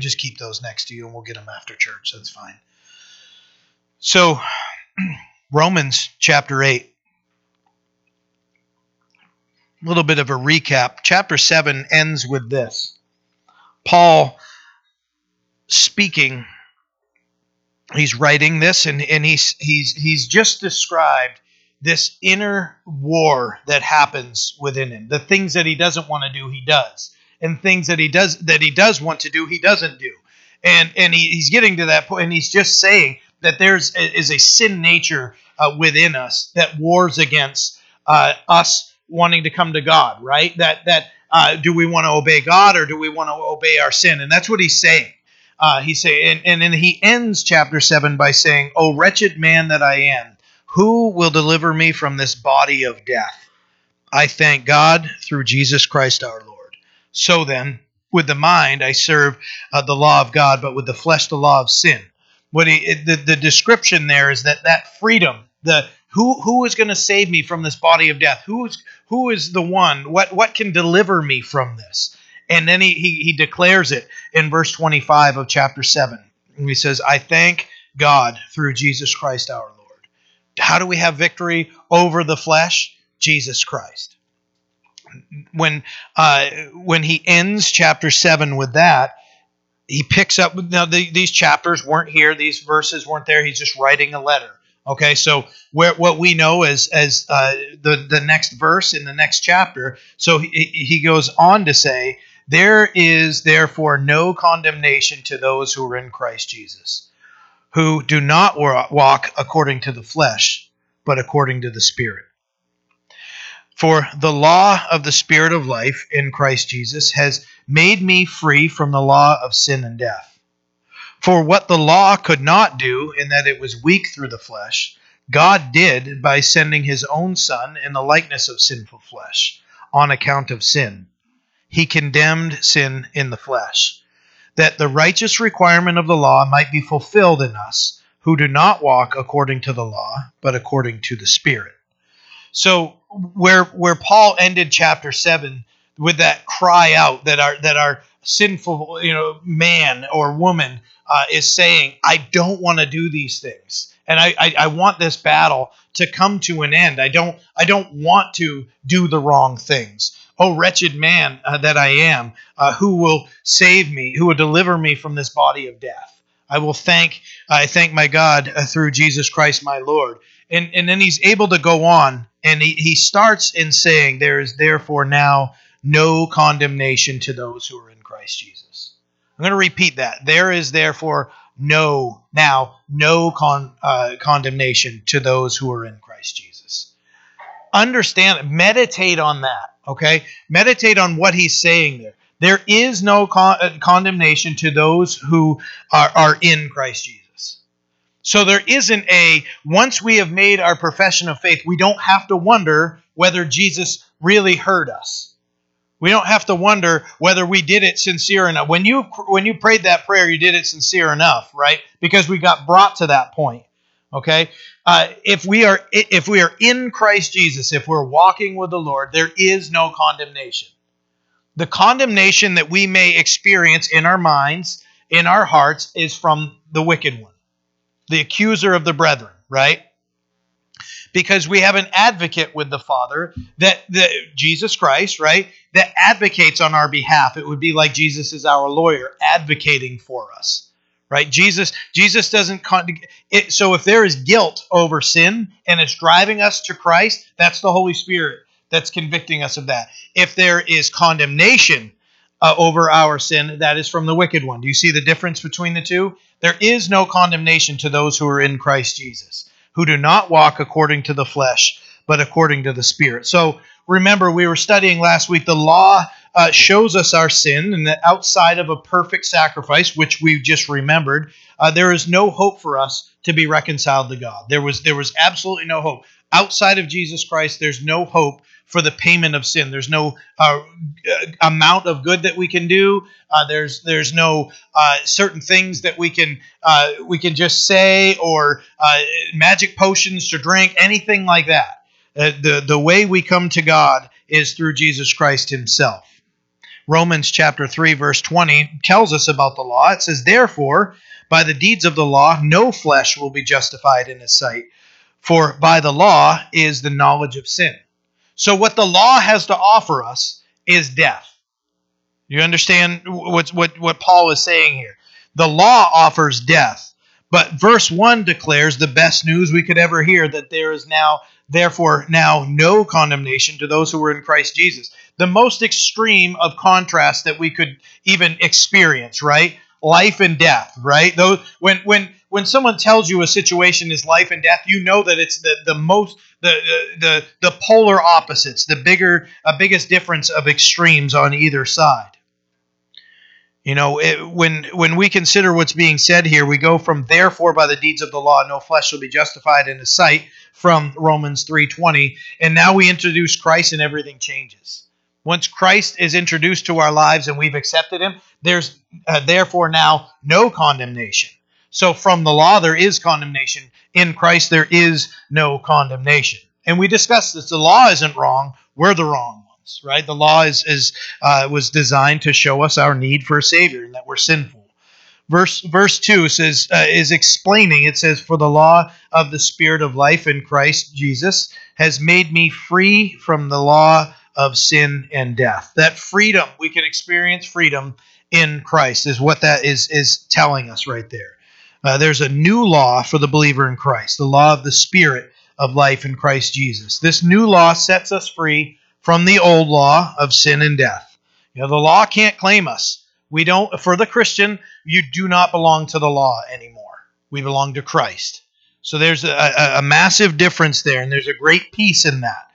just keep those next to you and we'll get them after church. That's fine. So, Romans chapter 8. A little bit of a recap. Chapter 7 ends with this Paul speaking. He's writing this and, and he's, he's, he's just described this inner war that happens within him. The things that he doesn't want to do, he does. And things that he does that he does want to do, he doesn't do. And and he, he's getting to that point, and he's just saying that there's is a sin nature uh, within us that wars against uh, us wanting to come to God, right? That that uh, do we want to obey God or do we want to obey our sin? And that's what he's saying. Uh, he's saying, and, and then he ends chapter seven by saying, "O wretched man that I am, who will deliver me from this body of death? I thank God through Jesus Christ our Lord. So then, with the mind I serve uh, the law of God, but with the flesh the law of sin." What he, the, the description there is that that freedom, the who who is going to save me from this body of death? Who's who is the one? What what can deliver me from this? And then he, he, he declares it in verse 25 of chapter 7. He says, I thank God through Jesus Christ our Lord. How do we have victory over the flesh? Jesus Christ. When uh, when he ends chapter 7 with that, he picks up now the, these chapters weren't here these verses weren't there he's just writing a letter okay? So where, what we know is as uh, the the next verse in the next chapter so he, he goes on to say there is therefore no condemnation to those who are in christ jesus who do not walk according to the flesh but according to the spirit for the law of the Spirit of life in Christ Jesus has made me free from the law of sin and death. For what the law could not do, in that it was weak through the flesh, God did by sending his own Son in the likeness of sinful flesh, on account of sin. He condemned sin in the flesh, that the righteous requirement of the law might be fulfilled in us, who do not walk according to the law, but according to the Spirit. So where where Paul ended chapter seven with that cry out that our that our sinful you know man or woman uh, is saying, I don't want to do these things, and I, I I want this battle to come to an end. I don't I don't want to do the wrong things. Oh wretched man uh, that I am, uh, who will save me? Who will deliver me from this body of death? I will thank I thank my God uh, through Jesus Christ my Lord. And and then he's able to go on and he, he starts in saying, There is therefore now no condemnation to those who are in Christ Jesus. I'm going to repeat that. There is therefore no, now, no con, uh, condemnation to those who are in Christ Jesus. Understand, meditate on that, okay? Meditate on what he's saying there. There is no con- uh, condemnation to those who are, are in Christ Jesus. So there isn't a, once we have made our profession of faith, we don't have to wonder whether Jesus really heard us. We don't have to wonder whether we did it sincere enough. When you when you prayed that prayer, you did it sincere enough, right? Because we got brought to that point. Okay, uh, if we are if we are in Christ Jesus, if we're walking with the Lord, there is no condemnation. The condemnation that we may experience in our minds, in our hearts, is from the wicked one the accuser of the brethren, right? Because we have an advocate with the Father that, that Jesus Christ, right, that advocates on our behalf. It would be like Jesus is our lawyer advocating for us. Right? Jesus Jesus doesn't con- it, so if there is guilt over sin and it's driving us to Christ, that's the Holy Spirit that's convicting us of that. If there is condemnation uh, over our sin, that is from the wicked one. Do you see the difference between the two? There is no condemnation to those who are in Christ Jesus, who do not walk according to the flesh, but according to the Spirit. So remember, we were studying last week, the law uh, shows us our sin, and that outside of a perfect sacrifice, which we just remembered, uh, there is no hope for us to be reconciled to God. There was there was absolutely no hope outside of Jesus Christ. There's no hope for the payment of sin. There's no uh, amount of good that we can do. Uh, there's there's no uh, certain things that we can uh, we can just say or uh, magic potions to drink, anything like that. Uh, the the way we come to God is through Jesus Christ Himself. Romans chapter 3 verse 20 tells us about the law. It says, "Therefore, by the deeds of the law, no flesh will be justified in his sight, for by the law is the knowledge of sin." So what the law has to offer us is death. You understand what what what Paul is saying here? The law offers death. But verse 1 declares the best news we could ever hear that there is now, therefore, now no condemnation to those who were in Christ Jesus. The most extreme of contrast that we could even experience, right? Life and death, right? Those when when when someone tells you a situation is life and death, you know that it's the, the most the, the the polar opposites, the bigger uh, biggest difference of extremes on either side. You know, it, when when we consider what's being said here, we go from therefore by the deeds of the law no flesh shall be justified in his sight from Romans 3:20, and now we introduce Christ and everything changes. Once Christ is introduced to our lives and we've accepted him, there's uh, therefore now no condemnation. So from the law there is condemnation, in Christ there is no condemnation. And we discussed this the law isn't wrong, we're the wrong ones, right? The law is, is uh, was designed to show us our need for a savior and that we're sinful. Verse verse two says uh, is explaining. It says, "For the law of the Spirit of life in Christ Jesus has made me free from the law of sin and death." That freedom we can experience freedom in Christ is what that is is telling us right there. Uh, there's a new law for the believer in Christ, the law of the Spirit of life in Christ Jesus. This new law sets us free from the old law of sin and death. You know, the law can't claim us. We don't, for the Christian, you do not belong to the law anymore. We belong to Christ. So there's a, a, a massive difference there, and there's a great peace in that.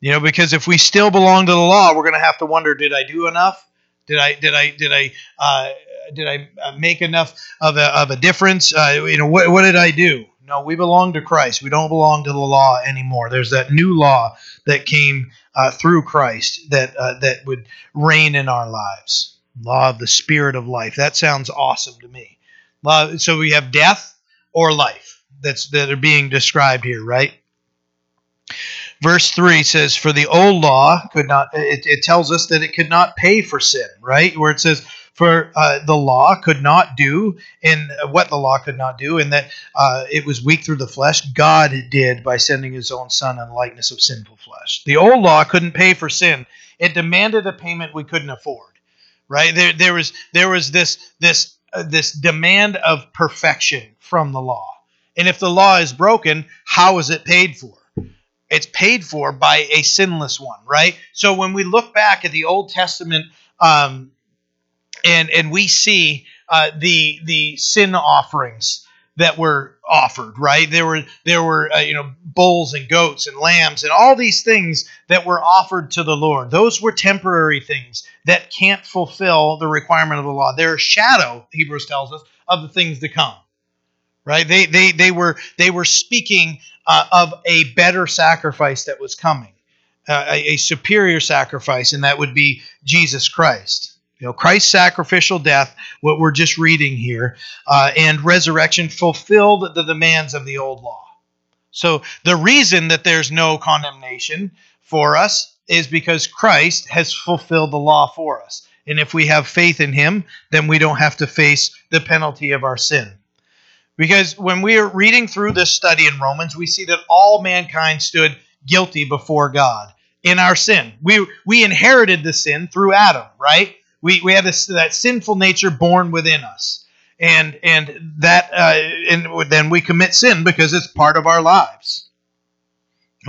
You know, because if we still belong to the law, we're going to have to wonder: Did I do enough? Did I did I did I uh, did I uh, make enough of a, of a difference? Uh, you know, what, what did I do? No, we belong to Christ. We don't belong to the law anymore. There's that new law that came uh, through Christ that uh, that would reign in our lives. Law of the Spirit of life. That sounds awesome to me. Law, so we have death or life that's that are being described here, right? Verse 3 says, For the old law could not, it, it tells us that it could not pay for sin, right? Where it says, for uh, the law could not do uh, what the law could not do, in that uh, it was weak through the flesh. God did by sending His own Son in likeness of sinful flesh. The old law couldn't pay for sin; it demanded a payment we couldn't afford. Right there, there was there was this this uh, this demand of perfection from the law, and if the law is broken, how is it paid for? It's paid for by a sinless one, right? So when we look back at the Old Testament um, and and we see uh, the the sin offerings that were offered right? There were there were uh, you know bulls and goats and lambs and all these things that were offered to the lord. Those were temporary things that can't fulfill the requirement of the law. They're a shadow hebrews tells us of the things to come right they they they were they were speaking uh, of a better sacrifice that was coming uh, a, a superior sacrifice and that would be jesus christ you know, Christ's sacrificial death, what we're just reading here, uh, and resurrection fulfilled the demands of the old law. So the reason that there's no condemnation for us is because Christ has fulfilled the law for us. And if we have faith in him, then we don't have to face the penalty of our sin. Because when we are reading through this study in Romans, we see that all mankind stood guilty before God in our sin. We we inherited the sin through Adam, right? We, we have this that sinful nature born within us, and and that uh, and then we commit sin because it's part of our lives.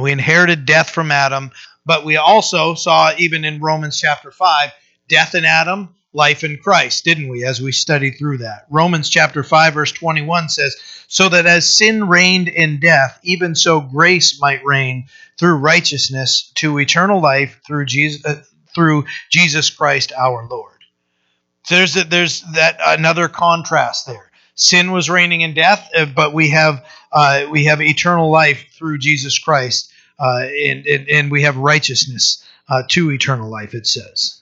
We inherited death from Adam, but we also saw even in Romans chapter five, death in Adam, life in Christ, didn't we? As we studied through that, Romans chapter five verse twenty one says, "So that as sin reigned in death, even so grace might reign through righteousness to eternal life through Jesus." Uh, through Jesus Christ our Lord. There's a, there's that another contrast there. Sin was reigning in death, uh, but we have uh, we have eternal life through Jesus Christ, uh, and, and, and we have righteousness uh, to eternal life. It says.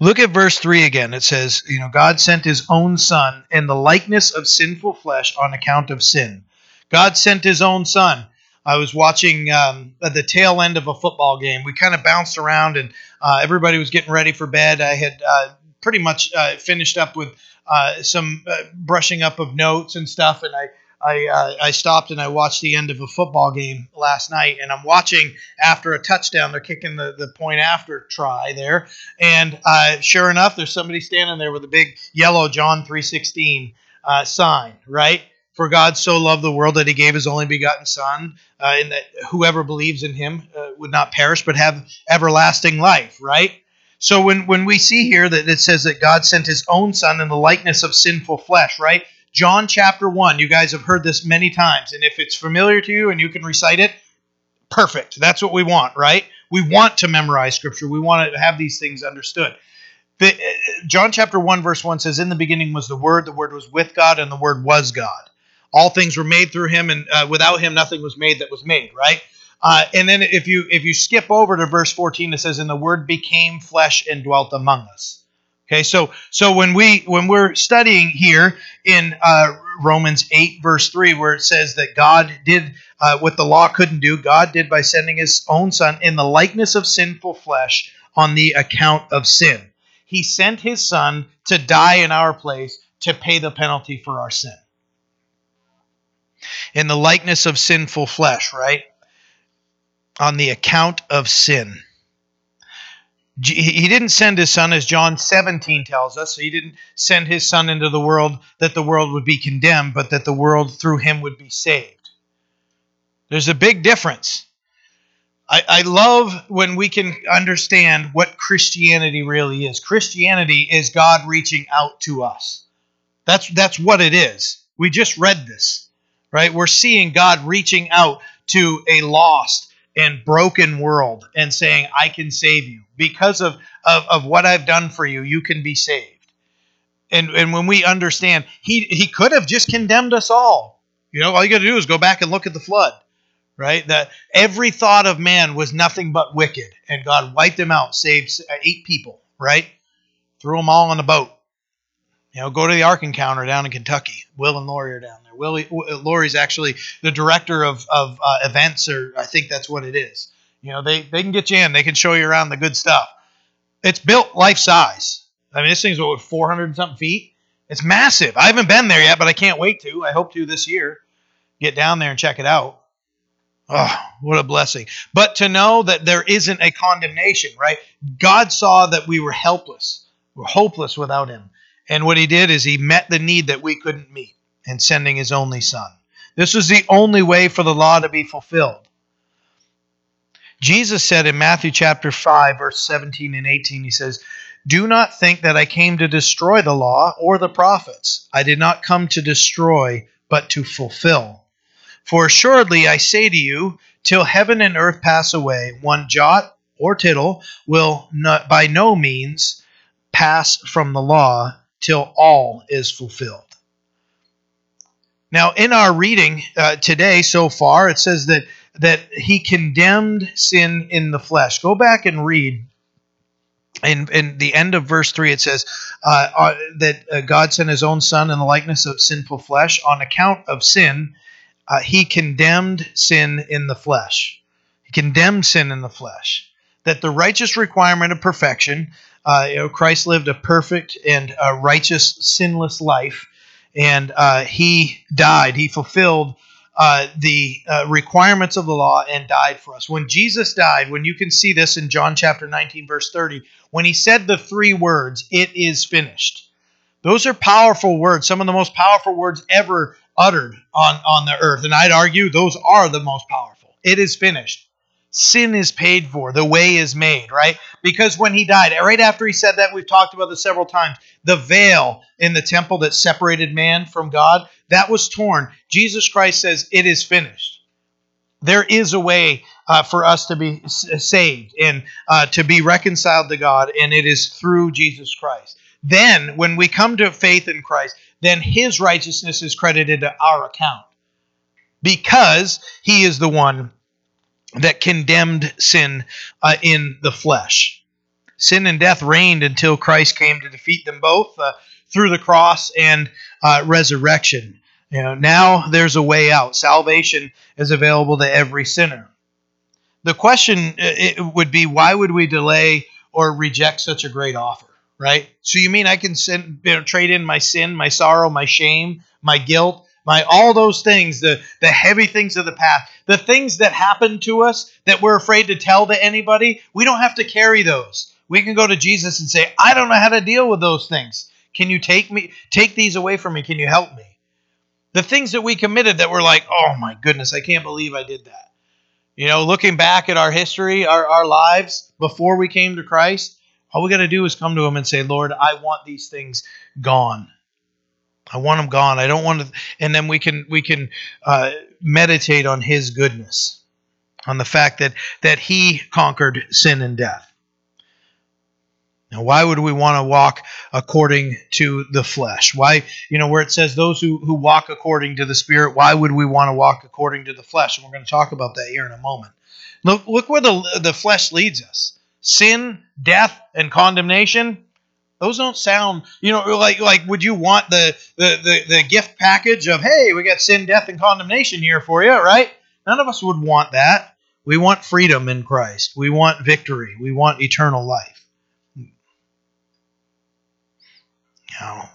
Look at verse 3 again. It says, you know, God sent his own son in the likeness of sinful flesh on account of sin. God sent his own son. I was watching um, at the tail end of a football game. We kind of bounced around, and uh, everybody was getting ready for bed. I had uh, pretty much uh, finished up with uh, some uh, brushing up of notes and stuff, and I I, uh, I stopped and I watched the end of a football game last night, and I'm watching after a touchdown. They're kicking the, the point after try there, and uh, sure enough, there's somebody standing there with a big yellow John 3:16 uh, sign, right? For God so loved the world that He gave His only begotten Son, uh, and that whoever believes in Him uh, would not perish but have everlasting life, right? So when when we see here that it says that God sent His own Son in the likeness of sinful flesh, right? John chapter 1. You guys have heard this many times. And if it's familiar to you and you can recite it, perfect. That's what we want, right? We want to memorize scripture. We want to have these things understood. Uh, John chapter 1, verse 1 says, In the beginning was the Word, the Word was with God, and the Word was God. All things were made through him, and uh, without him nothing was made that was made, right? Uh, and then if you if you skip over to verse 14, it says, And the Word became flesh and dwelt among us. Okay, so so when we when we're studying here in uh, Romans eight verse three, where it says that God did uh, what the law couldn't do, God did by sending His own Son in the likeness of sinful flesh on the account of sin. He sent His Son to die in our place to pay the penalty for our sin. In the likeness of sinful flesh, right? On the account of sin. He didn't send his son, as John 17 tells us. He didn't send his son into the world that the world would be condemned, but that the world through him would be saved. There's a big difference. I, I love when we can understand what Christianity really is. Christianity is God reaching out to us. That's that's what it is. We just read this, right? We're seeing God reaching out to a lost and broken world and saying, I can save you. Because of, of, of what I've done for you, you can be saved. And, and when we understand, he, he could have just condemned us all. You know, all you got to do is go back and look at the flood, right? That every thought of man was nothing but wicked, and God wiped them out, saved uh, eight people, right? Threw them all on the boat. You know, go to the Ark Encounter down in Kentucky. Will and Lori are down there. Willie, Lori's actually the director of, of uh, events, or I think that's what it is. You know, they, they can get you in. They can show you around the good stuff. It's built life size. I mean, this thing's what 400 and something feet. It's massive. I haven't been there yet, but I can't wait to. I hope to this year. Get down there and check it out. Oh, what a blessing. But to know that there isn't a condemnation, right? God saw that we were helpless. We're hopeless without him. And what he did is he met the need that we couldn't meet in sending his only son. This was the only way for the law to be fulfilled. Jesus said in Matthew chapter 5, verse 17 and 18, he says, Do not think that I came to destroy the law or the prophets. I did not come to destroy, but to fulfill. For assuredly I say to you, till heaven and earth pass away, one jot or tittle will not, by no means pass from the law till all is fulfilled. Now, in our reading uh, today so far, it says that that he condemned sin in the flesh. Go back and read. In, in the end of verse 3, it says uh, uh, that uh, God sent his own Son in the likeness of sinful flesh. On account of sin, uh, he condemned sin in the flesh. He condemned sin in the flesh. That the righteous requirement of perfection uh, you know, Christ lived a perfect and uh, righteous, sinless life, and uh, he died. He fulfilled uh, the uh, requirements of the law and died for us. When Jesus died, when you can see this in John chapter 19, verse 30, when he said the three words, "It is finished." Those are powerful words, some of the most powerful words ever uttered on, on the earth. And I'd argue those are the most powerful. It is finished sin is paid for, the way is made, right? Because when he died, right after he said that, we've talked about this several times, the veil in the temple that separated man from God, that was torn. Jesus Christ says, It is finished. There is a way uh, for us to be saved and uh, to be reconciled to God, and it is through Jesus Christ. Then, when we come to faith in Christ, then his righteousness is credited to our account because he is the one that condemned sin uh, in the flesh. Sin and death reigned until Christ came to defeat them both uh, through the cross and uh, resurrection. You know, now there's a way out. Salvation is available to every sinner. The question it would be why would we delay or reject such a great offer, right? So you mean I can send, you know, trade in my sin, my sorrow, my shame, my guilt, my all those things, the the heavy things of the past, the things that happen to us that we're afraid to tell to anybody, we don't have to carry those. We can go to Jesus and say, "I don't know how to deal with those things. Can you take me take these away from me? Can you help me?" The things that we committed that were like, "Oh my goodness, I can't believe I did that." You know, looking back at our history, our, our lives before we came to Christ, all we got to do is come to Him and say, Lord, I want these things gone. I want them gone. I don't want to. And then we can we can uh, meditate on His goodness, on the fact that that He conquered sin and death. Now, why would we want to walk according to the flesh? Why, you know, where it says those who, who walk according to the Spirit, why would we want to walk according to the flesh? And we're going to talk about that here in a moment. Look, look where the, the flesh leads us sin, death, and condemnation. Those don't sound, you know, like like would you want the, the the the gift package of hey, we got sin, death, and condemnation here for you, right? None of us would want that. We want freedom in Christ. We want victory. We want eternal life. Now,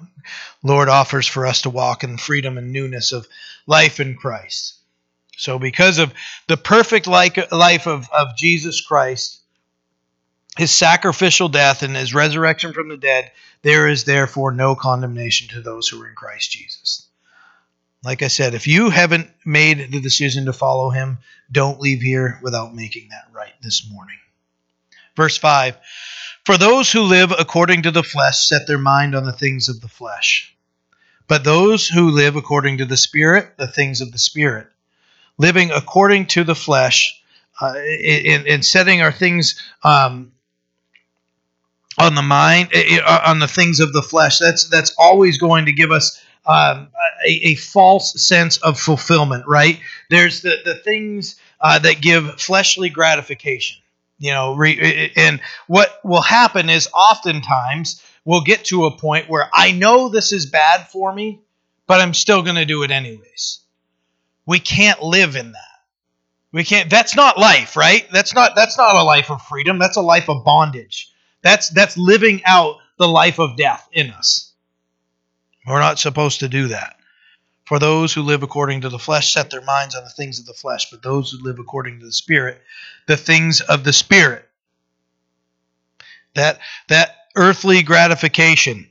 Lord offers for us to walk in freedom and newness of life in Christ. So, because of the perfect life of, of Jesus Christ, his sacrificial death and his resurrection from the dead, there is therefore no condemnation to those who are in Christ Jesus. Like I said, if you haven't made the decision to follow him, don't leave here without making that right this morning. Verse 5 For those who live according to the flesh set their mind on the things of the flesh, but those who live according to the Spirit, the things of the Spirit. Living according to the flesh, uh, in, in setting our things um, on the mind, eh, eh, uh, on the things of the flesh. That's that's always going to give us um, a, a, false sense of fulfillment, right? There's the the things uh, that give fleshly gratification you know re, eh, and what will happen is oftentimes we'll get to a point where i know this is bad for me but i'm still going to do it anyways. We can't live in that. We can't that's not life right? That's not that's not a life of freedom. That's a life of bondage that's that's living out the life of death in us we're not supposed to do that for those who live according to the flesh set their minds on the things of the flesh, but those who live according to the Spirit, the things of the Spirit. That that earthly gratification,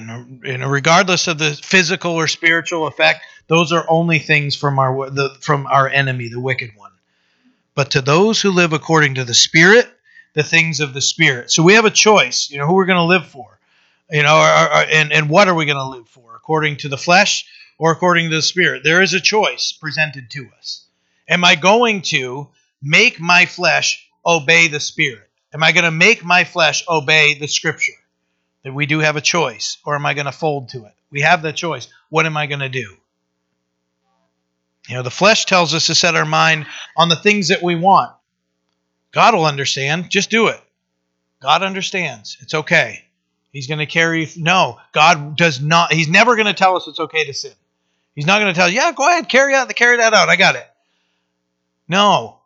know, regardless of the physical or spiritual effect, those are only things from our the, from our enemy, the wicked one. But to those who live according to the Spirit, the things of the Spirit. So we have a choice, you know, who we're going to live for, you know, and and what are we going to live for? according to the flesh or according to the spirit. There is a choice presented to us. Am I going to make my flesh obey the spirit? Am I going to make my flesh obey the scripture? That we do have a choice, or am I going to fold to it? We have the choice. What am I going to do? You know, the flesh tells us to set our mind on the things that we want. God will understand. Just do it. God understands. It's okay. He's going to carry. No, God does not. He's never going to tell us it's okay to sin. He's not going to tell you, yeah, go ahead, carry out, the carry that out. I got it. No.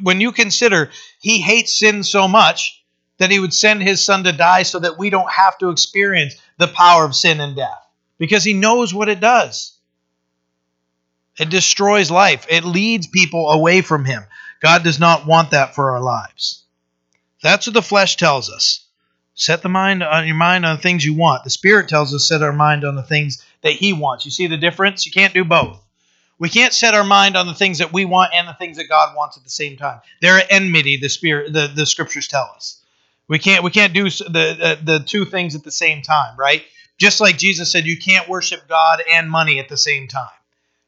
When you consider he hates sin so much that he would send his son to die so that we don't have to experience the power of sin and death because he knows what it does. It destroys life, it leads people away from him. God does not want that for our lives. That's what the flesh tells us. Set the mind on your mind on the things you want. The Spirit tells us set our mind on the things that He wants. You see the difference? You can't do both. We can't set our mind on the things that we want and the things that God wants at the same time. They're at enmity. The Spirit, the, the Scriptures tell us. We can't we can't do the, the the two things at the same time, right? Just like Jesus said, you can't worship God and money at the same time.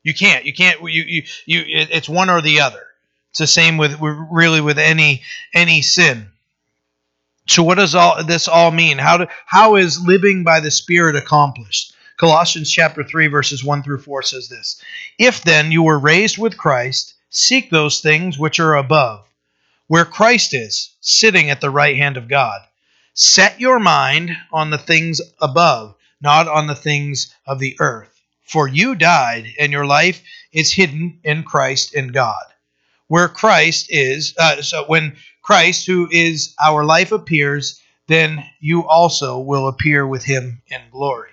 You can't. You can't. You you you. It's one or the other. It's the same with really with any any sin. So what does all this all mean? How do, how is living by the Spirit accomplished? Colossians chapter 3 verses 1 through 4 says this. If then you were raised with Christ, seek those things which are above, where Christ is, sitting at the right hand of God. Set your mind on the things above, not on the things of the earth. For you died, and your life is hidden in Christ in God. Where Christ is, uh, so when Christ, who is our life, appears, then you also will appear with him in glory.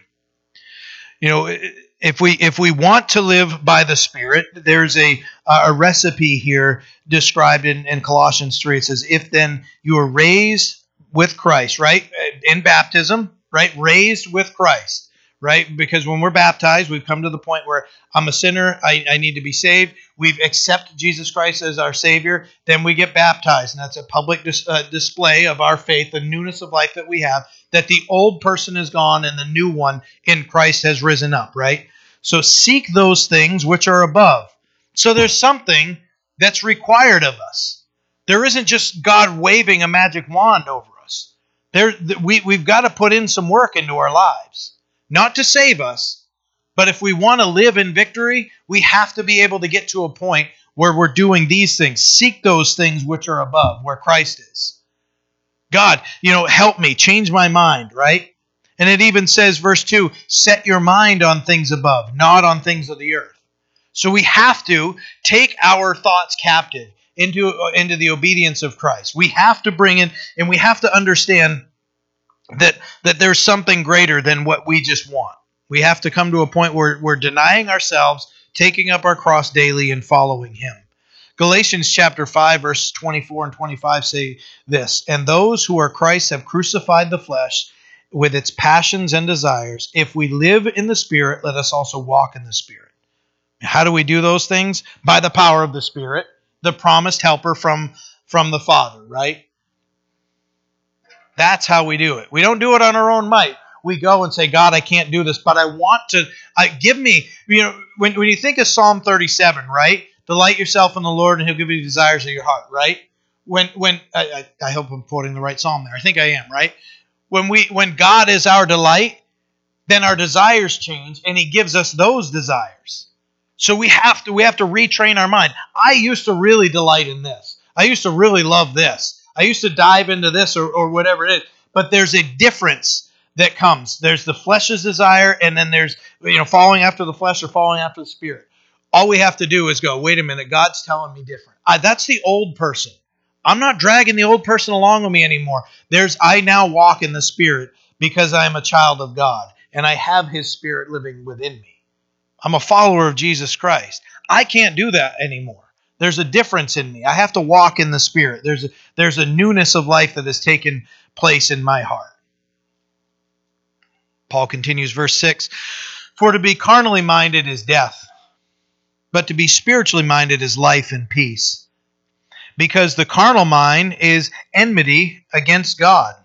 You know, if we if we want to live by the Spirit, there's a a recipe here described in, in Colossians 3. It says, If then you are raised with Christ, right? In baptism, right? Raised with Christ right? Because when we're baptized, we've come to the point where I'm a sinner, I, I, need to be saved. We've accepted Jesus Christ as our Savior. Then we get baptized, and that's a public dis, uh, display of our faith, the newness of life that we have, that the old person is gone and the new one in Christ has risen up, right? So seek those things which are above. So there's something that's required of us. There isn't just God waving a magic wand over us. There, we, we've got to put in some work into our lives not to save us, but if we want to live in victory, we have to be able to get to a point where we're doing these things. Seek those things which are above, where Christ is. God, you know, help me, change my mind, right? And it even says, verse 2 set your mind on things above, not on things of the earth. So we have to take our thoughts captive into, into the obedience of Christ. We have to bring in, and we have to understand that that there's something greater than what we just want. We have to come to a point where we're denying ourselves, taking up our cross daily, and following Him. Galatians chapter 5, verse 24 and 25 say this And those who are Christ have crucified the flesh with its passions and desires. If we live in the Spirit, let us also walk in the Spirit. How do we do those things? By the power of the Spirit, the promised helper from, from the Father, right? That's how we do it. We don't do it on our own might. We go and say, God, I can't do this, but I want to. Give me, you know, when, when you think of Psalm 37, right? Delight yourself in the Lord, and He'll give you the desires of your heart, right? When, when I, I, I hope I'm quoting the right psalm there. I think I am, right? When we, when God is our delight, then our desires change, and He gives us those desires. So we have to we have to retrain our mind. I used to really delight in this. I used to really love this. I used to dive into this or, or whatever it is, but there's a difference that comes. There's the flesh's desire, and then there's you know following after the flesh or following after the spirit. All we have to do is go, wait a minute, God's telling me different. I, that's the old person. I'm not dragging the old person along with me anymore. There's I now walk in the spirit because I am a child of God and I have his spirit living within me. I'm a follower of Jesus Christ. I can't do that anymore. There's a difference in me. I have to walk in the Spirit. There's a, there's a newness of life that has taken place in my heart. Paul continues, verse 6 For to be carnally minded is death, but to be spiritually minded is life and peace. Because the carnal mind is enmity against God,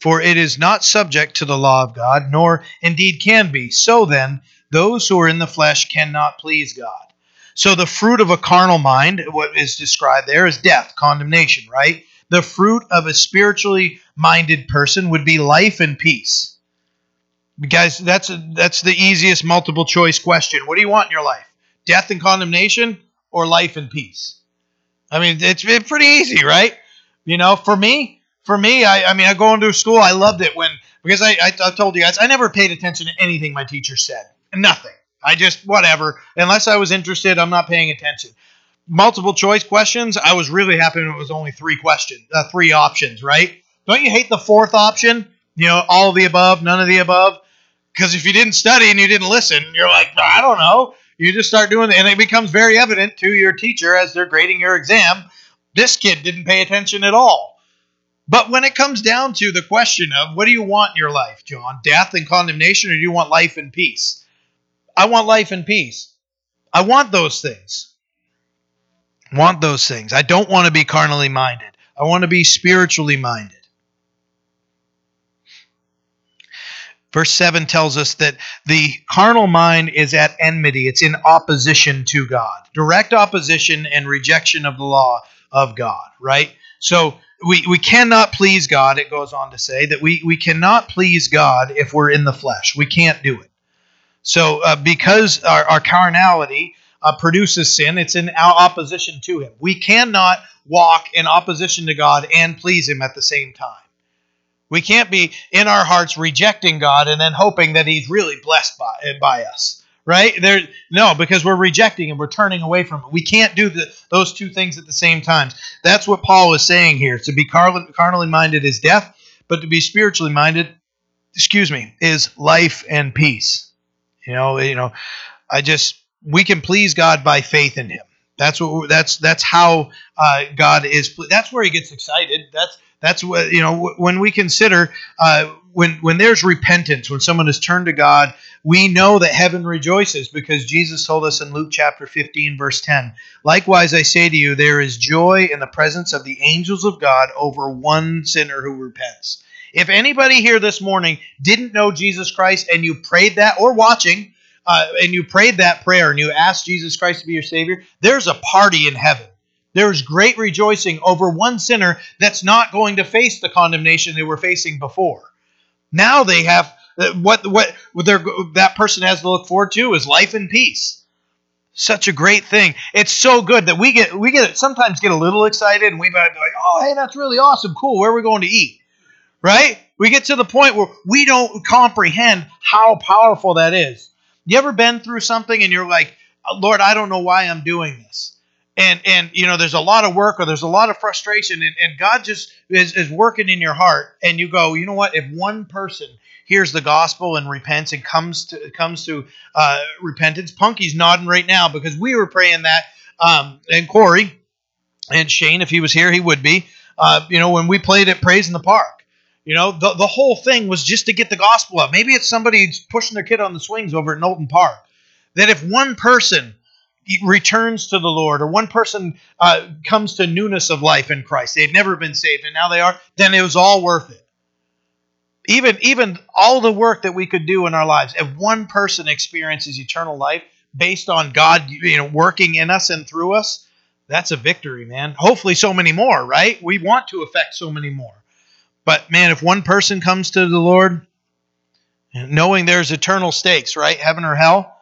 for it is not subject to the law of God, nor indeed can be. So then, those who are in the flesh cannot please God. So the fruit of a carnal mind, what is described there, is death, condemnation, right? The fruit of a spiritually minded person would be life and peace. Guys, that's a, that's the easiest multiple choice question. What do you want in your life? Death and condemnation or life and peace? I mean, it's, it's pretty easy, right? You know, for me, for me, I, I mean, I go into school, I loved it when because I, I I told you guys I never paid attention to anything my teacher said. Nothing. I just whatever. Unless I was interested, I'm not paying attention. Multiple choice questions. I was really happy when it was only three questions, uh, three options. Right? Don't you hate the fourth option? You know, all of the above, none of the above. Because if you didn't study and you didn't listen, you're like, I don't know. You just start doing it, and it becomes very evident to your teacher as they're grading your exam. This kid didn't pay attention at all. But when it comes down to the question of what do you want in your life, John? Death and condemnation, or do you want life and peace? I want life and peace. I want those things. want those things. I don't want to be carnally minded. I want to be spiritually minded. Verse 7 tells us that the carnal mind is at enmity, it's in opposition to God. Direct opposition and rejection of the law of God, right? So we, we cannot please God, it goes on to say, that we, we cannot please God if we're in the flesh. We can't do it. So, uh, because our, our carnality uh, produces sin, it's in opposition to Him. We cannot walk in opposition to God and please Him at the same time. We can't be in our hearts rejecting God and then hoping that He's really blessed by, by us, right? There, no, because we're rejecting and we're turning away from it. We can't do the, those two things at the same time. That's what Paul is saying here. To be carnally minded is death, but to be spiritually minded, excuse me, is life and peace. You know, you know, I just we can please God by faith in Him. That's what that's that's how uh, God is. That's where He gets excited. That's that's what you know when we consider uh, when when there's repentance, when someone has turned to God, we know that heaven rejoices because Jesus told us in Luke chapter 15 verse 10. Likewise I say to you there is joy in the presence of the angels of God over one sinner who repents. If anybody here this morning didn't know Jesus Christ and you prayed that or watching uh, and you prayed that prayer and you asked Jesus Christ to be your savior, there's a party in heaven. There's great rejoicing over one sinner that's not going to face the condemnation they were facing before. Now they have uh, what what that person has to look forward to is life and peace. Such a great thing. It's so good that we get we get sometimes get a little excited and we might be like, oh hey, that's really awesome, cool. Where are we going to eat? Right? We get to the point where we don't comprehend how powerful that is. You ever been through something and you're like, Lord, I don't know why I'm doing this and and you know there's a lot of work or there's a lot of frustration and, and god just is, is working in your heart and you go you know what if one person hears the gospel and repents and comes to comes to uh, repentance punky's nodding right now because we were praying that um, and corey and shane if he was here he would be uh, you know when we played at praise in the park you know the, the whole thing was just to get the gospel up maybe it's somebody pushing their kid on the swings over at knowlton park that if one person returns to the Lord, or one person uh, comes to newness of life in Christ, they've never been saved and now they are, then it was all worth it. Even, even all the work that we could do in our lives, if one person experiences eternal life based on God you know, working in us and through us, that's a victory, man. Hopefully, so many more, right? We want to affect so many more. But man, if one person comes to the Lord, knowing there's eternal stakes, right? Heaven or hell,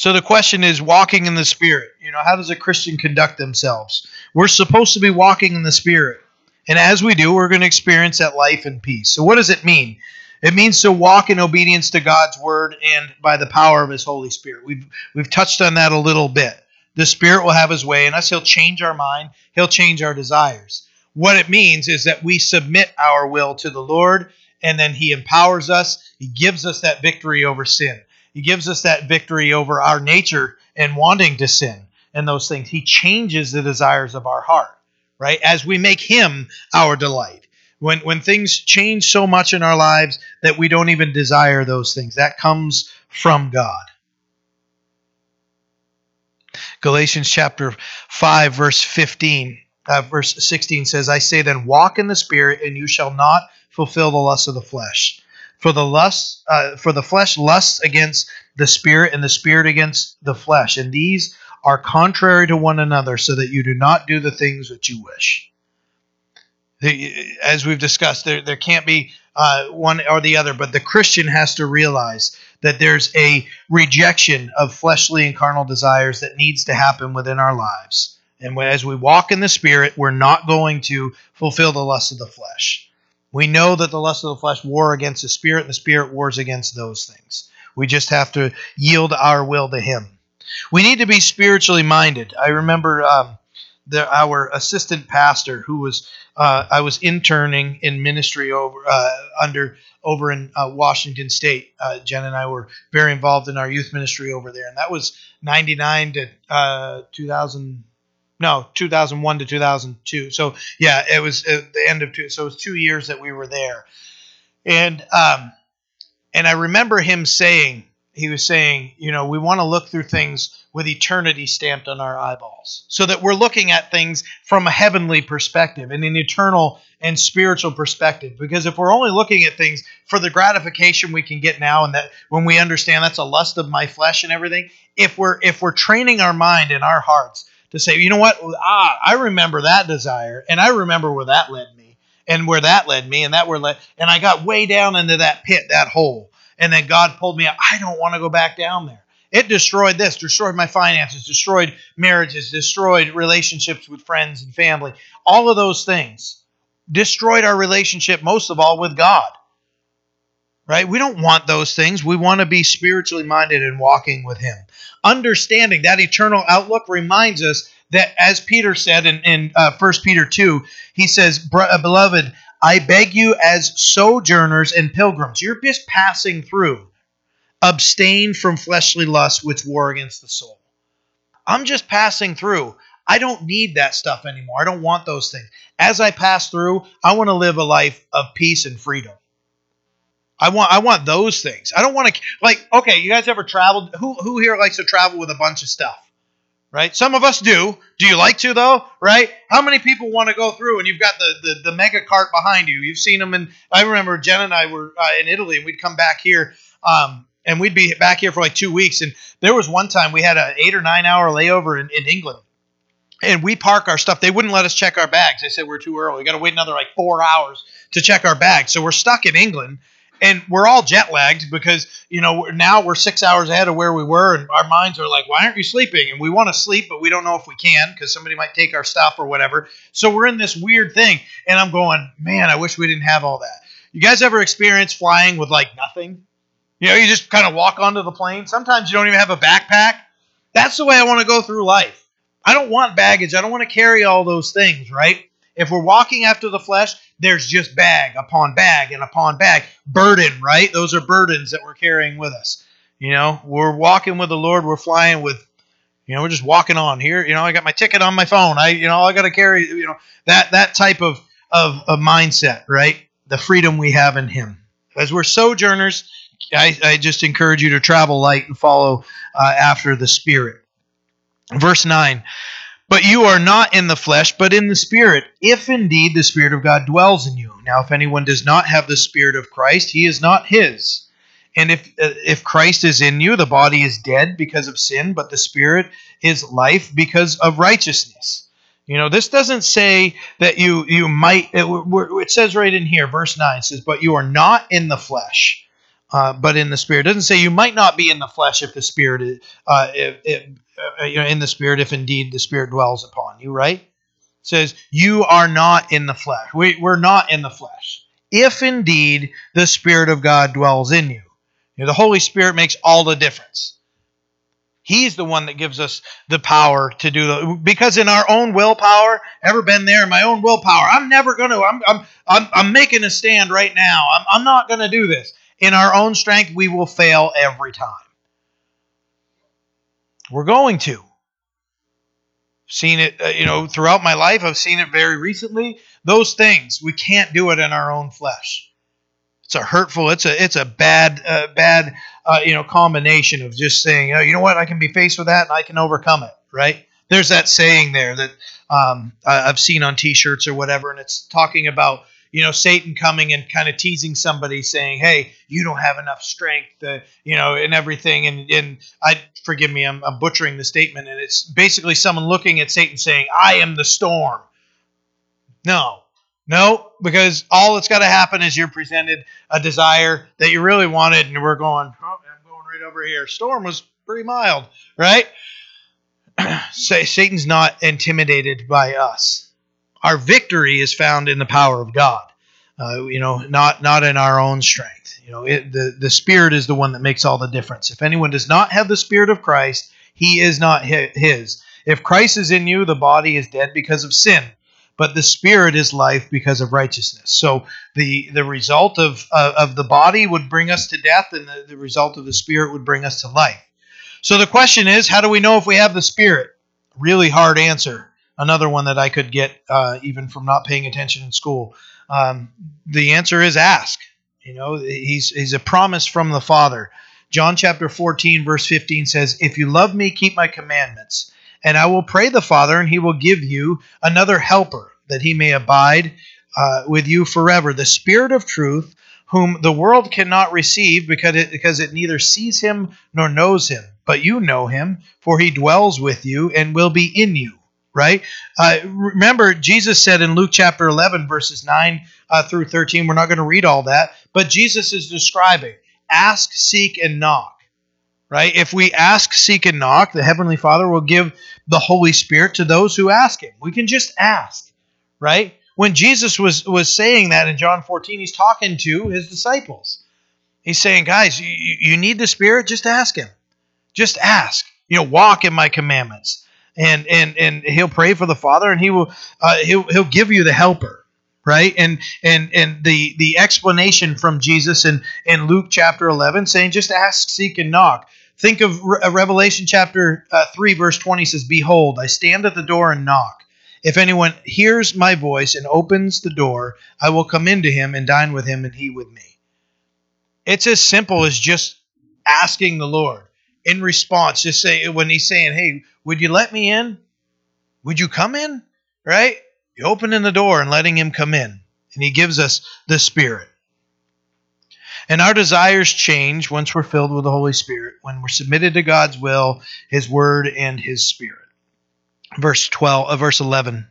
So the question is walking in the Spirit. You know, how does a Christian conduct themselves? We're supposed to be walking in the Spirit. And as we do, we're going to experience that life and peace. So what does it mean? It means to walk in obedience to God's word and by the power of his Holy Spirit. We've we've touched on that a little bit. The Spirit will have his way in us. He'll change our mind. He'll change our desires. What it means is that we submit our will to the Lord and then he empowers us. He gives us that victory over sin. He gives us that victory over our nature and wanting to sin and those things. He changes the desires of our heart, right? As we make Him our delight. When, when things change so much in our lives that we don't even desire those things, that comes from God. Galatians chapter 5, verse 15, uh, verse 16 says, I say then, walk in the Spirit, and you shall not fulfill the lust of the flesh. For the lust, uh, for the flesh lusts against the spirit, and the spirit against the flesh, and these are contrary to one another, so that you do not do the things which you wish. As we've discussed, there there can't be uh, one or the other, but the Christian has to realize that there's a rejection of fleshly and carnal desires that needs to happen within our lives. And as we walk in the Spirit, we're not going to fulfill the lust of the flesh. We know that the lust of the flesh war against the spirit, and the spirit wars against those things. We just have to yield our will to Him. We need to be spiritually minded. I remember um, the, our assistant pastor who was uh, I was interning in ministry over uh, under over in uh, Washington State. Uh, Jen and I were very involved in our youth ministry over there, and that was '99 to uh, 2000 no 2001 to 2002 so yeah it was at the end of two so it was two years that we were there and um and i remember him saying he was saying you know we want to look through things with eternity stamped on our eyeballs so that we're looking at things from a heavenly perspective and an eternal and spiritual perspective because if we're only looking at things for the gratification we can get now and that when we understand that's a lust of my flesh and everything if we're if we're training our mind and our hearts to say, you know what? Ah, I remember that desire, and I remember where that led me, and where that led me, and that where led, and I got way down into that pit, that hole, and then God pulled me out. I don't want to go back down there. It destroyed this, destroyed my finances, destroyed marriages, destroyed relationships with friends and family. All of those things destroyed our relationship, most of all, with God. right? We don't want those things. We want to be spiritually minded and walking with Him. Understanding that eternal outlook reminds us that, as Peter said in, in uh, 1 Peter 2, he says, uh, Beloved, I beg you as sojourners and pilgrims, you're just passing through, abstain from fleshly lusts which war against the soul. I'm just passing through. I don't need that stuff anymore. I don't want those things. As I pass through, I want to live a life of peace and freedom. I want I want those things. I don't want to like okay, you guys ever traveled who who here likes to travel with a bunch of stuff? Right? Some of us do. Do you like to though? Right? How many people want to go through and you've got the the, the mega cart behind you? You've seen them and I remember Jen and I were uh, in Italy and we'd come back here um, and we'd be back here for like two weeks and there was one time we had an eight or nine hour layover in, in England and we park our stuff. They wouldn't let us check our bags. They said we're too early. We got to wait another like four hours to check our bags. So we're stuck in England and we're all jet lagged because you know now we're six hours ahead of where we were and our minds are like why aren't you sleeping and we want to sleep but we don't know if we can because somebody might take our stuff or whatever so we're in this weird thing and i'm going man i wish we didn't have all that you guys ever experience flying with like nothing you know you just kind of walk onto the plane sometimes you don't even have a backpack that's the way i want to go through life i don't want baggage i don't want to carry all those things right if we're walking after the flesh, there's just bag upon bag and upon bag. Burden, right? Those are burdens that we're carrying with us. You know, we're walking with the Lord, we're flying with you know, we're just walking on here. You know, I got my ticket on my phone. I, you know, I got to carry, you know, that that type of, of of mindset, right? The freedom we have in Him. As we're sojourners, I, I just encourage you to travel light and follow uh, after the Spirit. Verse nine. But you are not in the flesh, but in the Spirit, if indeed the Spirit of God dwells in you. Now, if anyone does not have the Spirit of Christ, he is not his. And if uh, if Christ is in you, the body is dead because of sin, but the Spirit is life because of righteousness. You know, this doesn't say that you you might. It, it says right in here, verse nine says, "But you are not in the flesh." Uh, but in the spirit. It doesn't say you might not be in the flesh if the spirit is, uh, if, if, uh, you know, in the spirit if indeed the spirit dwells upon you, right? It says you are not in the flesh. We, we're not in the flesh. If indeed the spirit of God dwells in you. you know, the Holy Spirit makes all the difference. He's the one that gives us the power to do the because in our own willpower, ever been there? In My own willpower, I'm never going to. I'm, I'm I'm I'm making a stand right now. I'm I'm not going to do this. In our own strength, we will fail every time. We're going to. Seen it, uh, you know, throughout my life. I've seen it very recently. Those things we can't do it in our own flesh. It's a hurtful. It's a it's a bad uh, bad uh, you know combination of just saying, oh, you know what, I can be faced with that and I can overcome it. Right? There's that saying there that um, I've seen on T-shirts or whatever, and it's talking about you know Satan coming and kind of teasing somebody, saying, "Hey, you don't have enough strength," to, you know, and everything. And and I forgive me, I'm, I'm butchering the statement, and it's basically someone looking at Satan saying, "I am the storm." No, no, because all that's got to happen is you're presented a desire that you really wanted, and we're going, oh, I'm going right over here. Storm was pretty mild, right? Satan's not intimidated by us our victory is found in the power of God. Uh, you know, not not in our own strength. You know, it, the the Spirit is the one that makes all the difference. If anyone does not have the Spirit of Christ, he is not his. If Christ is in you, the body is dead because of sin, but the Spirit is life because of righteousness. So the the result of uh, of the body would bring us to death, and the, the result of the Spirit would bring us to life. So the question is, how do we know if we have the Spirit? Really hard answer another one that I could get uh, even from not paying attention in school. Um, the answer is ask. You know, he's he's a promise from the Father. John chapter 14 verse 15 says, "If you love me, keep my commandments, and I will pray the Father, and he will give you another helper, that he may abide uh, with you forever, the Spirit of truth." Whom the world cannot receive because it, because it neither sees him nor knows him. But you know him, for he dwells with you and will be in you right? Uh, remember, Jesus said in Luke chapter 11, verses 9 uh, through 13, we're not going to read all that, but Jesus is describing ask, seek, and knock, right? If we ask, seek, and knock, the Heavenly Father will give the Holy Spirit to those who ask Him. We can just ask, right? When Jesus was, was saying that in John 14, He's talking to His disciples. He's saying, guys, you, you need the Spirit, just ask Him. Just ask. You know, walk in my commandments. And and and he'll pray for the Father and he will uh, he'll he'll give you the helper right? And and and the the explanation from jesus in in luke chapter 11 saying just ask seek and knock. Think of Re- uh, revelation chapter uh, 3 verse 20 says behold i stand at the door and knock. If anyone hears my voice and opens the door i will come into him and dine with him and he with me. It's as simple as just asking the lord in response just say when he's saying hey would you let me in would you come in right you opening the door and letting Him come in, and He gives us the Spirit. And our desires change once we're filled with the Holy Spirit, when we're submitted to God's will, His Word, and His Spirit. Verse 12, uh, verse 11.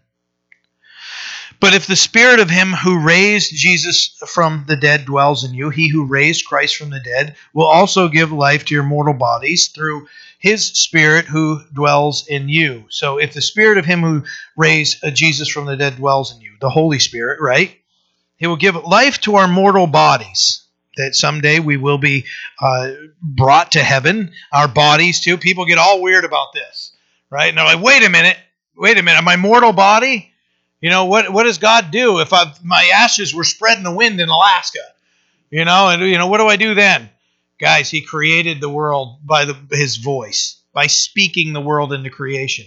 But if the spirit of him who raised Jesus from the dead dwells in you, he who raised Christ from the dead will also give life to your mortal bodies through his spirit who dwells in you. So if the spirit of him who raised uh, Jesus from the dead dwells in you, the Holy Spirit, right? He will give life to our mortal bodies. That someday we will be uh, brought to heaven, our bodies too. People get all weird about this, right? And they're like, wait a minute, wait a minute, my mortal body? You know, what, what does God do if I've, my ashes were spread in the wind in Alaska? You know, and you know, what do I do then? Guys, he created the world by the, his voice, by speaking the world into creation.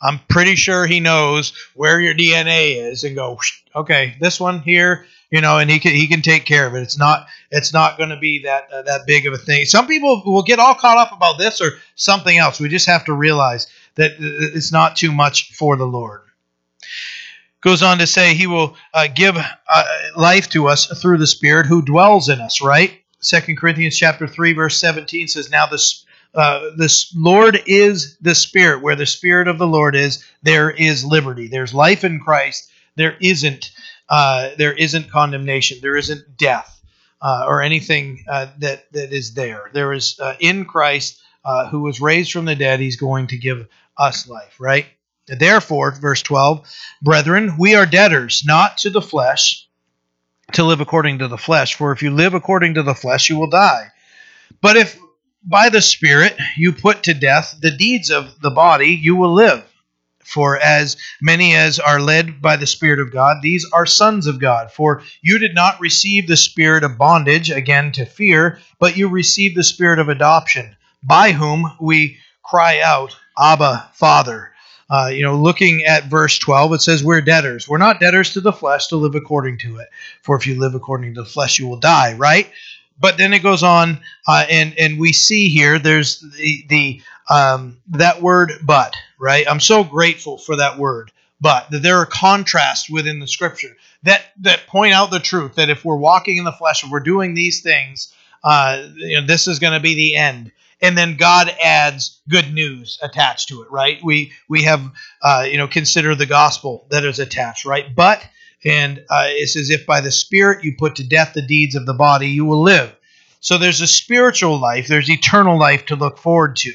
I'm pretty sure he knows where your DNA is and go, okay, this one here, you know, and he can he can take care of it. It's not it's not going to be that uh, that big of a thing. Some people will get all caught up about this or something else. We just have to realize that it's not too much for the Lord. Goes on to say he will uh, give uh, life to us through the Spirit who dwells in us. Right. Second Corinthians chapter 3 verse 17 says now this uh, Lord is the Spirit. Where the Spirit of the Lord is, there is liberty. There's life in Christ. There isn't uh, there isn't condemnation. There isn't death uh, or anything uh, that that is there. There is uh, in Christ uh, who was raised from the dead. He's going to give us life. Right. Therefore, verse 12, brethren, we are debtors not to the flesh to live according to the flesh. For if you live according to the flesh, you will die. But if by the Spirit you put to death the deeds of the body, you will live. For as many as are led by the Spirit of God, these are sons of God. For you did not receive the spirit of bondage again to fear, but you received the spirit of adoption, by whom we cry out, Abba, Father. Uh, you know, looking at verse 12, it says, We're debtors. We're not debtors to the flesh to live according to it. For if you live according to the flesh, you will die, right? But then it goes on, uh, and and we see here there's the the um, that word but right. I'm so grateful for that word but that there are contrasts within the scripture that that point out the truth that if we're walking in the flesh, if we're doing these things, uh, you know, this is going to be the end and then God adds good news attached to it, right? We we have uh, you know consider the gospel that is attached, right? But and uh, it says if by the Spirit you put to death the deeds of the body, you will live. So there's a spiritual life, there's eternal life to look forward to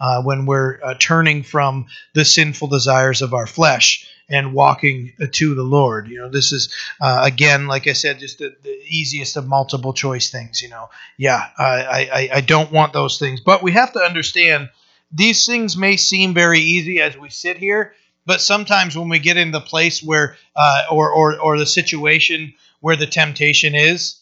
uh, when we're uh, turning from the sinful desires of our flesh and walking to the Lord. You know, this is uh, again, like I said, just the, the, easiest of multiple choice things. You know, yeah, I, I I don't want those things, but we have to understand these things may seem very easy as we sit here, but sometimes when we get in the place where uh, or or or the situation where the temptation is,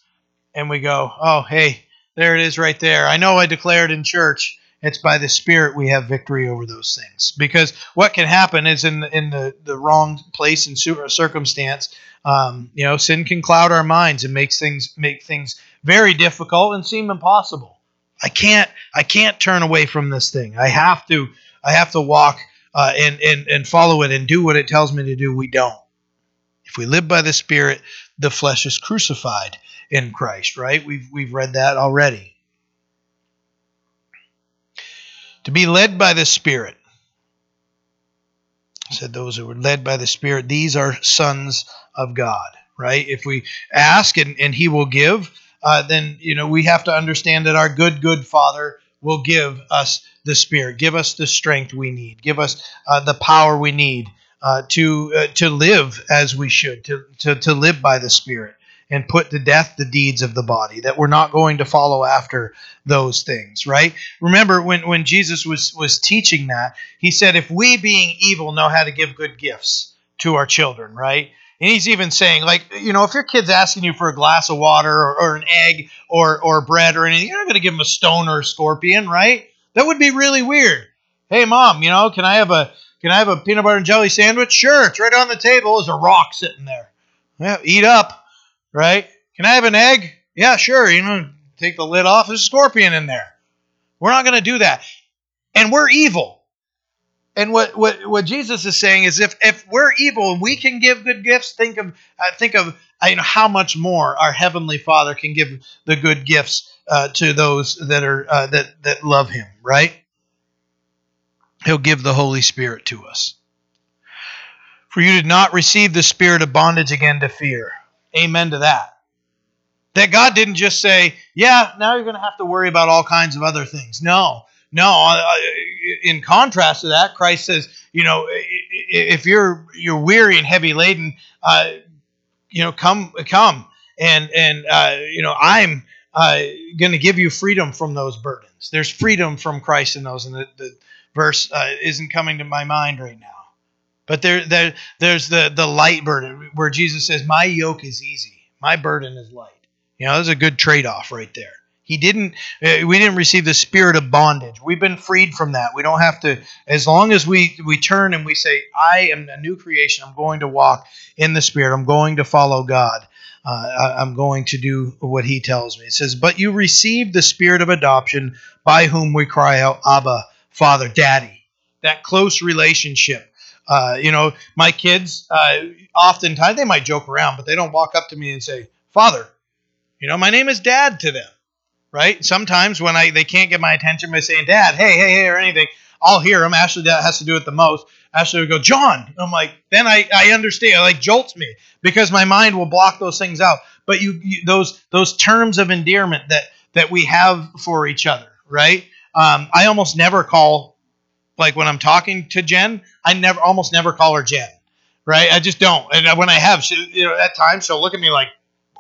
and we go, oh hey, there it is right there. I know I declared in church it's by the Spirit we have victory over those things. Because what can happen is in the, in the, the wrong place and circumstance, um, you know, sin can cloud our minds and makes things make things very difficult and seem impossible. I can't I can't turn away from this thing. I have to I have to walk uh, and, and and follow it and do what it tells me to do. We don't. If we live by the Spirit, the flesh is crucified in Christ. Right? We've we've read that already to be led by the Spirit. Said those who were led by the Spirit, these are sons of God, right? If we ask and, and He will give, uh, then you know we have to understand that our good, good Father will give us the Spirit, give us the strength we need, give us uh, the power we need uh, to uh, to live as we should, to, to to live by the Spirit and put to death the deeds of the body, that we're not going to follow after those things, right? Remember when, when Jesus was, was teaching that, he said, if we being evil know how to give good gifts to our children, right? And he's even saying, like, you know, if your kid's asking you for a glass of water or, or an egg or, or bread or anything, you're not going to give them a stone or a scorpion, right? That would be really weird. Hey, mom, you know, can I have a can I have a peanut butter and jelly sandwich? Sure, it's right on the table. There's a rock sitting there. Yeah, eat up, right? Can I have an egg? Yeah, sure. You know, take the lid off. There's a scorpion in there. We're not going to do that. And we're evil. And what, what, what Jesus is saying is if, if we're evil and we can give good gifts, think of uh, think of uh, you know how much more our heavenly Father can give the good gifts uh, to those that are uh, that that love Him, right? He'll give the Holy Spirit to us. For you did not receive the spirit of bondage again to fear. Amen to that. That God didn't just say, yeah, now you're going to have to worry about all kinds of other things. No, no. In contrast to that, Christ says, you know, if you're you're weary and heavy laden, uh, you know, come come and and uh, you know, I'm uh, going to give you freedom from those burdens. There's freedom from Christ in those, and the, the verse uh, isn't coming to my mind right now. But there, there, there's the the light burden where Jesus says, "My yoke is easy, my burden is light." You know, there's a good trade off right there. He didn't. Uh, we didn't receive the spirit of bondage. We've been freed from that. We don't have to. As long as we we turn and we say, "I am a new creation. I'm going to walk in the spirit. I'm going to follow God. Uh, I'm going to do what He tells me." It says, "But you received the spirit of adoption, by whom we cry out, Abba." father, daddy, that close relationship. Uh, you know, my kids, uh, oftentimes they might joke around, but they don't walk up to me and say, Father, you know, my name is Dad to them, right? Sometimes when I they can't get my attention by saying Dad, hey, hey, hey, or anything, I'll hear them. Ashley that has to do it the most. Ashley would go, John. I'm like, then I, I understand. It like jolts me because my mind will block those things out. But you, you those those terms of endearment that that we have for each other, right? Um, I almost never call, like when I'm talking to Jen, I never, almost never call her Jen, right? I just don't. And when I have, she, you know, at times she'll look at me like,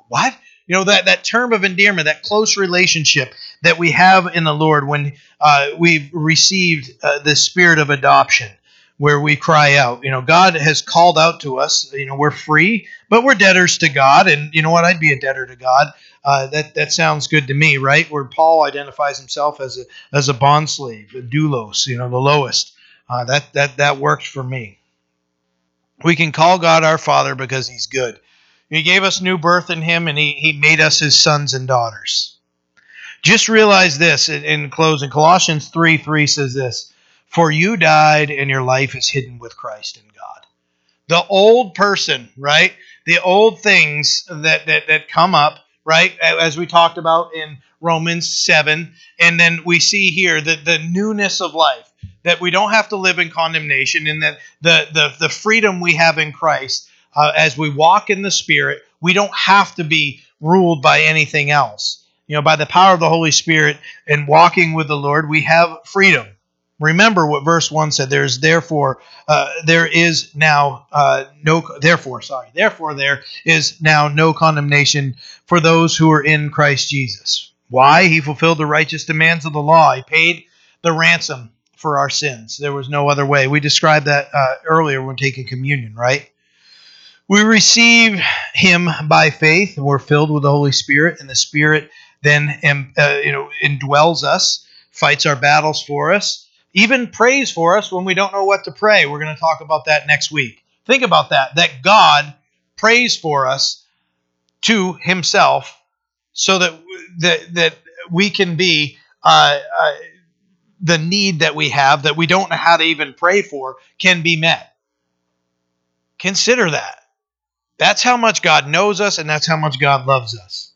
what? You know, that, that term of endearment, that close relationship that we have in the Lord when uh, we've received uh, the spirit of adoption where we cry out. You know, God has called out to us. You know, we're free, but we're debtors to God. And you know what? I'd be a debtor to God. Uh, that that sounds good to me, right? Where Paul identifies himself as a as a bond slave, a doulos, you know, the lowest. Uh, that that that works for me. We can call God our Father because He's good. He gave us new birth in Him, and He He made us His sons and daughters. Just realize this in, in closing. Colossians three three says this: "For you died, and your life is hidden with Christ in God." The old person, right? The old things that that that come up right? As we talked about in Romans 7. And then we see here that the newness of life, that we don't have to live in condemnation, and that the, the, the freedom we have in Christ uh, as we walk in the Spirit, we don't have to be ruled by anything else. You know, by the power of the Holy Spirit and walking with the Lord, we have freedom. Remember what verse 1 said. There is therefore, uh, there is now uh, no, therefore, sorry, therefore there is now no condemnation for those who are in Christ Jesus. Why? He fulfilled the righteous demands of the law. He paid the ransom for our sins. There was no other way. We described that uh, earlier when taking communion, right? We receive Him by faith, and we're filled with the Holy Spirit, and the Spirit then uh, you know indwells us, fights our battles for us even prays for us when we don't know what to pray. We're going to talk about that next week. Think about that, that God prays for us to himself so that that, that we can be uh, uh, the need that we have that we don't know how to even pray for can be met. Consider that. That's how much God knows us and that's how much God loves us.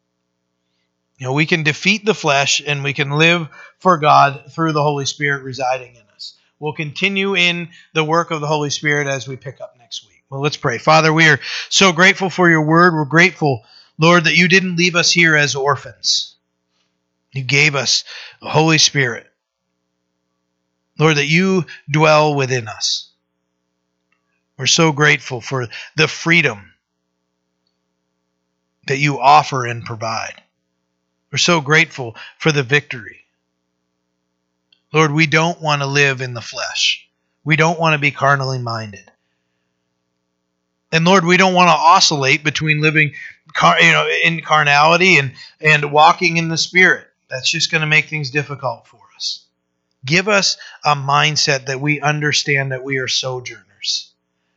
You know, we can defeat the flesh and we can live for God through the Holy Spirit residing in us. We'll continue in the work of the Holy Spirit as we pick up next week. Well, let's pray. Father, we are so grateful for your word. We're grateful, Lord, that you didn't leave us here as orphans. You gave us the Holy Spirit. Lord, that you dwell within us. We're so grateful for the freedom that you offer and provide. We're so grateful for the victory. Lord, we don't want to live in the flesh. We don't want to be carnally minded. And Lord, we don't want to oscillate between living you know in carnality and and walking in the spirit. That's just going to make things difficult for us. Give us a mindset that we understand that we are sojourners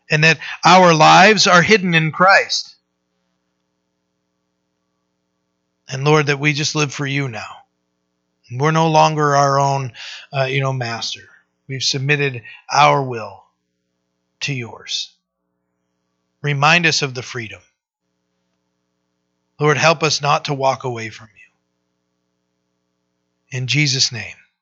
and that our lives are hidden in Christ. And Lord, that we just live for you now. We're no longer our own, uh, you know, master. We've submitted our will to yours. Remind us of the freedom. Lord, help us not to walk away from you. In Jesus' name.